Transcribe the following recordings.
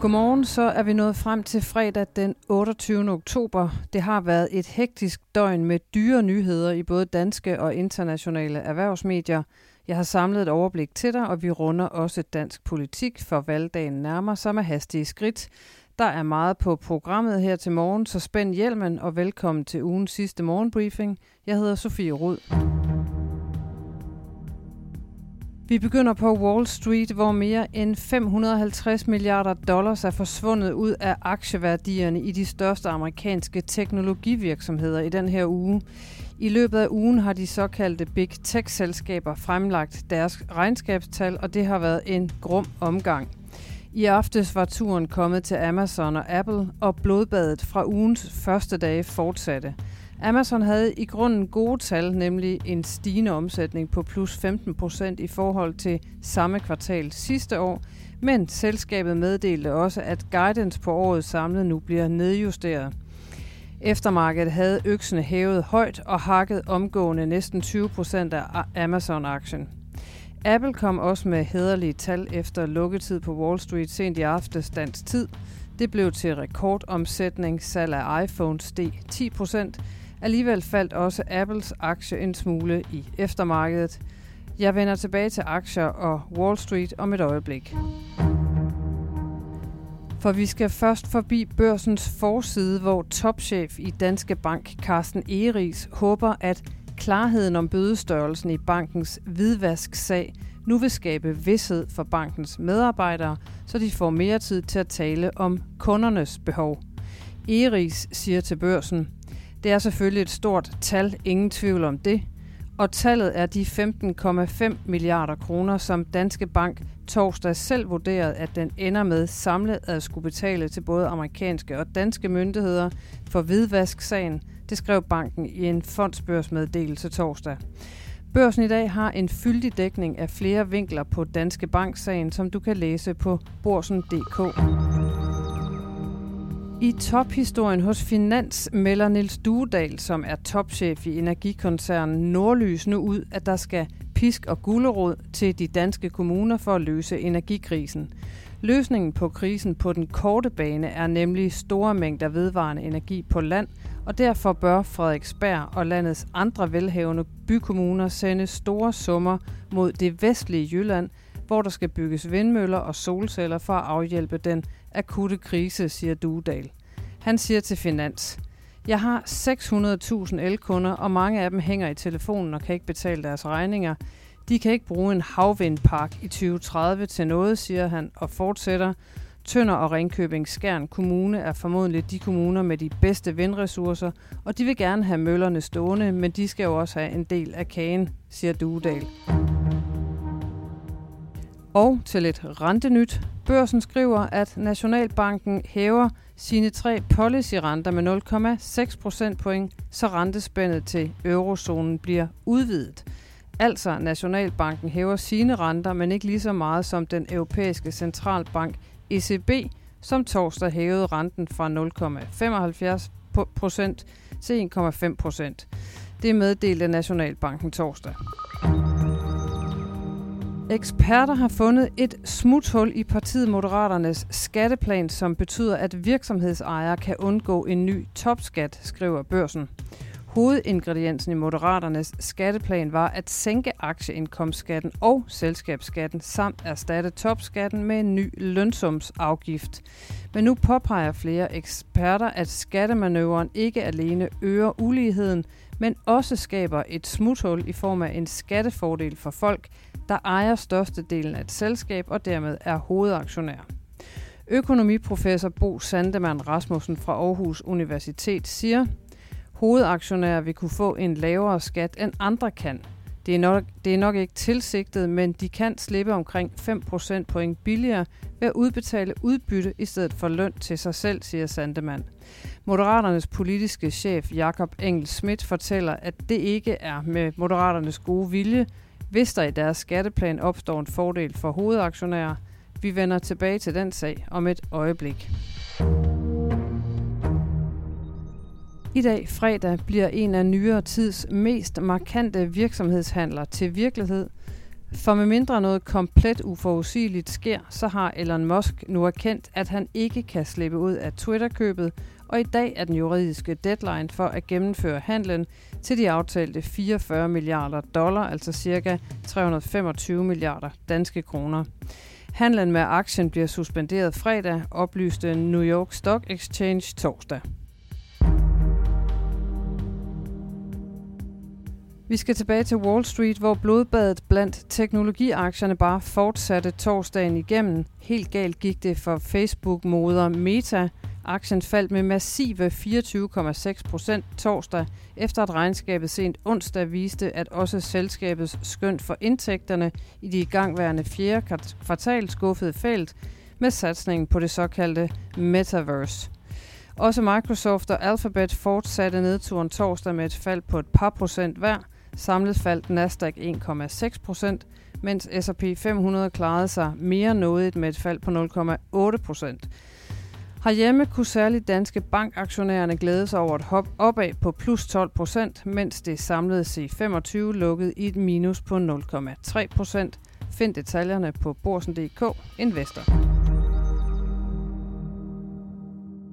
Godmorgen, så er vi nået frem til fredag den 28. oktober. Det har været et hektisk døgn med dyre nyheder i både danske og internationale erhvervsmedier. Jeg har samlet et overblik til dig, og vi runder også dansk politik, for valgdagen nærmer sig med hastige skridt. Der er meget på programmet her til morgen, så spænd hjelmen og velkommen til ugens sidste morgenbriefing. Jeg hedder Sofie Rud. Vi begynder på Wall Street, hvor mere end 550 milliarder dollars er forsvundet ud af aktieværdierne i de største amerikanske teknologivirksomheder i den her uge. I løbet af ugen har de såkaldte Big Tech-selskaber fremlagt deres regnskabstal, og det har været en grum omgang. I aftes var turen kommet til Amazon og Apple, og blodbadet fra ugens første dage fortsatte. Amazon havde i grunden gode tal, nemlig en stigende omsætning på plus 15 procent i forhold til samme kvartal sidste år, men selskabet meddelte også, at guidance på året samlet nu bliver nedjusteret. Eftermarkedet havde øksene hævet højt og hakket omgående næsten 20 procent af Amazon-aktien. Apple kom også med hederlige tal efter lukketid på Wall Street sent i aftes dansk tid. Det blev til rekordomsætning. Salg af iPhones steg 10 procent, Alligevel faldt også Apples aktie en smule i eftermarkedet. Jeg vender tilbage til aktier og Wall Street om et øjeblik. For vi skal først forbi børsens forside, hvor topchef i Danske Bank, Carsten Eris, håber, at klarheden om bødestørrelsen i bankens hvidvasksag nu vil skabe vidshed for bankens medarbejdere, så de får mere tid til at tale om kundernes behov. Eris siger til børsen, det er selvfølgelig et stort tal, ingen tvivl om det. Og tallet er de 15,5 milliarder kroner, som Danske Bank torsdag selv vurderede, at den ender med samlet at skulle betale til både amerikanske og danske myndigheder for hvidvasksagen. Det skrev banken i en fondsbørsmeddelelse torsdag. Børsen i dag har en fyldig dækning af flere vinkler på Danske Bank-sagen, som du kan læse på borsen.dk. I tophistorien hos Finans melder Niels Duedal, som er topchef i energikoncernen Nordlys, nu ud, at der skal pisk og gullerod til de danske kommuner for at løse energikrisen. Løsningen på krisen på den korte bane er nemlig store mængder vedvarende energi på land, og derfor bør Frederiksberg og landets andre velhavende bykommuner sende store summer mod det vestlige Jylland, hvor der skal bygges vindmøller og solceller for at afhjælpe den akutte krise, siger Duedal. Han siger til Finans, jeg har 600.000 elkunder, og mange af dem hænger i telefonen og kan ikke betale deres regninger. De kan ikke bruge en havvindpark i 2030 til noget, siger han og fortsætter. Tønder og Ringkøbing Skjern Kommune er formodentlig de kommuner med de bedste vindressourcer, og de vil gerne have møllerne stående, men de skal jo også have en del af kagen, siger Duedal. Og til et rentenyt. Børsen skriver, at Nationalbanken hæver sine tre policy-renter med 0,6 procentpoint, så rentespændet til eurozonen bliver udvidet. Altså, Nationalbanken hæver sine renter, men ikke lige så meget som den europæiske centralbank ECB, som torsdag hævede renten fra 0,75 procent til 1,5 procent. Det meddelte Nationalbanken torsdag. Eksperter har fundet et smuthul i partiet Moderaternes skatteplan, som betyder, at virksomhedsejere kan undgå en ny topskat, skriver børsen. Hovedingrediensen i Moderaternes skatteplan var at sænke aktieindkomstskatten og selskabsskatten samt erstatte topskatten med en ny lønsumsafgift. Men nu påpeger flere eksperter, at skattemanøvren ikke alene øger uligheden, men også skaber et smuthul i form af en skattefordel for folk, der ejer størstedelen af et selskab og dermed er hovedaktionær. Økonomiprofessor Bo Sandemann Rasmussen fra Aarhus Universitet siger, hovedaktionærer vil kunne få en lavere skat end andre kan. Det er, nok, det er nok ikke tilsigtet, men de kan slippe omkring 5% point billigere ved at udbetale udbytte i stedet for løn til sig selv, siger Sandemann. Moderaternes politiske chef Jakob Engel Schmidt fortæller, at det ikke er med Moderaternes gode vilje, hvis der i deres skatteplan opstår en fordel for hovedaktionærer. Vi vender tilbage til den sag om et øjeblik. I dag, fredag, bliver en af nyere tids mest markante virksomhedshandler til virkelighed. For med mindre noget komplet uforudsigeligt sker, så har Elon Musk nu erkendt, at han ikke kan slippe ud af Twitter-købet, og i dag er den juridiske deadline for at gennemføre handlen til de aftalte 44 milliarder dollar, altså cirka 325 milliarder danske kroner. Handlen med aktien bliver suspenderet fredag, oplyste New York Stock Exchange torsdag. Vi skal tilbage til Wall Street, hvor blodbadet blandt teknologiaktierne bare fortsatte torsdagen igennem. Helt galt gik det for Facebook-moder Meta. Aktien faldt med massive 24,6 procent torsdag, efter at regnskabet sent onsdag viste, at også selskabets skøn for indtægterne i de igangværende fjerde kvartal skuffede felt med satsningen på det såkaldte Metaverse. Også Microsoft og Alphabet fortsatte nedturen torsdag med et fald på et par procent hver – Samlet faldt Nasdaq 1,6 procent, mens S&P 500 klarede sig mere nådigt med et fald på 0,8 procent. Herhjemme kunne særligt danske bankaktionærerne glæde sig over et hop opad på plus 12 procent, mens det samlede C25 lukkede i et minus på 0,3 procent. Find detaljerne på borsen.dk Investor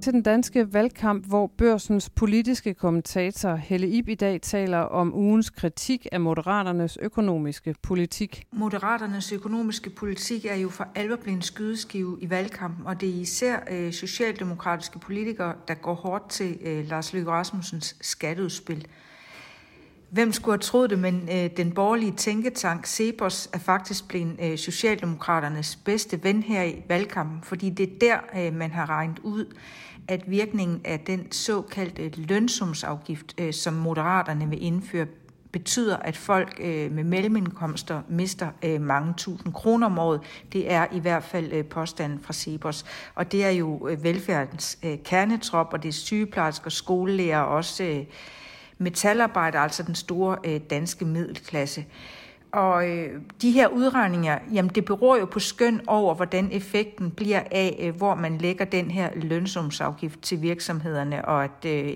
til den danske valgkamp, hvor børsens politiske kommentator Helle Ib i dag taler om ugens kritik af Moderaternes økonomiske politik. Moderaternes økonomiske politik er jo for alvor blevet en skydeskive i valgkampen, og det er især øh, socialdemokratiske politikere, der går hårdt til øh, Lars Løkke Rasmussens skatteudspil. Hvem skulle have troet det, men øh, den borgerlige tænketank Cepos er faktisk blevet øh, Socialdemokraternes bedste ven her i valgkampen, fordi det er der, øh, man har regnet ud, at virkningen af den såkaldte lønsumsafgift, øh, som moderaterne vil indføre, betyder, at folk øh, med mellemindkomster mister øh, mange tusind kroner om året. Det er i hvert fald øh, påstanden fra Cepos. Og det er jo øh, velfærdens øh, kernetrop, og det er sygeplejersker, skolelærer og også øh, metalarbejdere, altså den store øh, danske middelklasse. Og øh, de her udregninger, jamen det beror jo på skøn over, hvordan effekten bliver af, øh, hvor man lægger den her lønsumsafgift til virksomhederne, og at øh,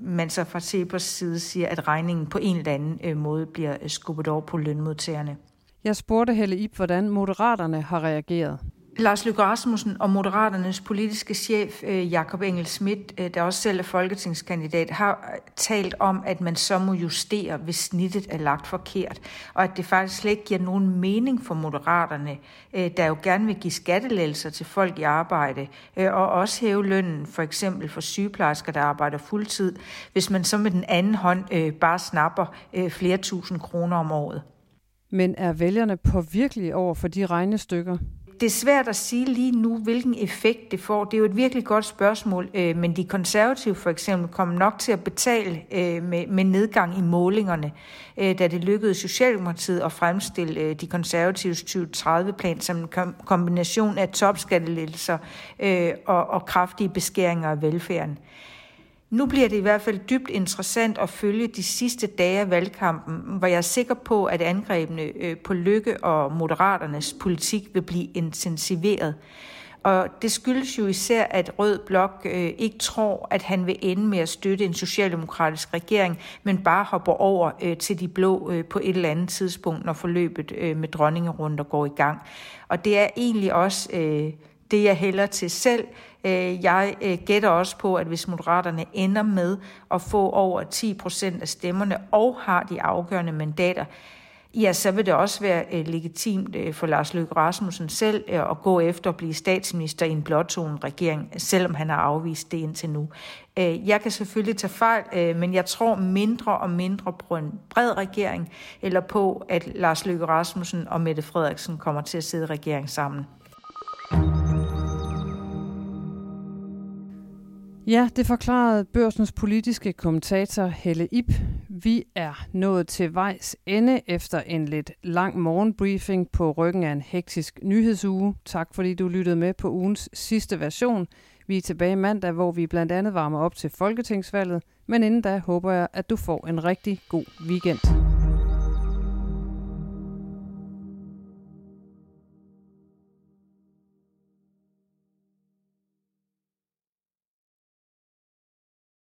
man så fra Cepos side siger, at regningen på en eller anden øh, måde bliver øh, skubbet over på lønmodtagerne. Jeg spurgte Helle Ip, hvordan Moderaterne har reageret. Lars Løkke Rasmussen og Moderaternes politiske chef, øh, Jakob Engel Schmidt, øh, der også selv er folketingskandidat, har øh, talt om, at man så må justere, hvis snittet er lagt forkert, og at det faktisk slet ikke giver nogen mening for Moderaterne, der jo gerne vil give skattelælser til folk i arbejde, og også hæve lønnen, for eksempel for sygeplejersker, der arbejder fuldtid, hvis man så med den anden hånd bare snapper flere tusind kroner om året. Men er vælgerne påvirkelige over for de regnestykker? Det er svært at sige lige nu, hvilken effekt det får. Det er jo et virkelig godt spørgsmål, øh, men de konservative for eksempel kommer nok til at betale øh, med, med nedgang i målingerne, øh, da det lykkedes Socialdemokratiet at fremstille øh, de konservatives 2030-plan som en kom- kombination af topskattelettelser øh, og, og kraftige beskæringer af velfærden. Nu bliver det i hvert fald dybt interessant at følge de sidste dage af valgkampen, hvor jeg er sikker på, at angrebene øh, på Lykke og Moderaternes politik vil blive intensiveret. Og det skyldes jo især, at Rød Blok øh, ikke tror, at han vil ende med at støtte en socialdemokratisk regering, men bare hopper over øh, til de blå øh, på et eller andet tidspunkt, når forløbet øh, med dronningerunder går i gang. Og det er egentlig også øh, det, jeg hælder til selv. Øh, jeg øh, gætter også på, at hvis moderaterne ender med at få over 10 procent af stemmerne og har de afgørende mandater, ja, så vil det også være øh, legitimt for Lars Løkke Rasmussen selv at gå efter at blive statsminister i en blåtonet regering, selvom han har afvist det indtil nu. Jeg kan selvfølgelig tage fejl, men jeg tror mindre og mindre på en bred regering, eller på, at Lars Løkke Rasmussen og Mette Frederiksen kommer til at sidde i regering sammen. Ja, det forklarede børsens politiske kommentator Helle Ip. Vi er nået til vejs ende efter en lidt lang morgenbriefing på ryggen af en hektisk nyhedsuge. Tak fordi du lyttede med på ugens sidste version. Vi er tilbage mandag, hvor vi blandt andet varmer op til Folketingsvalget, men inden da håber jeg, at du får en rigtig god weekend.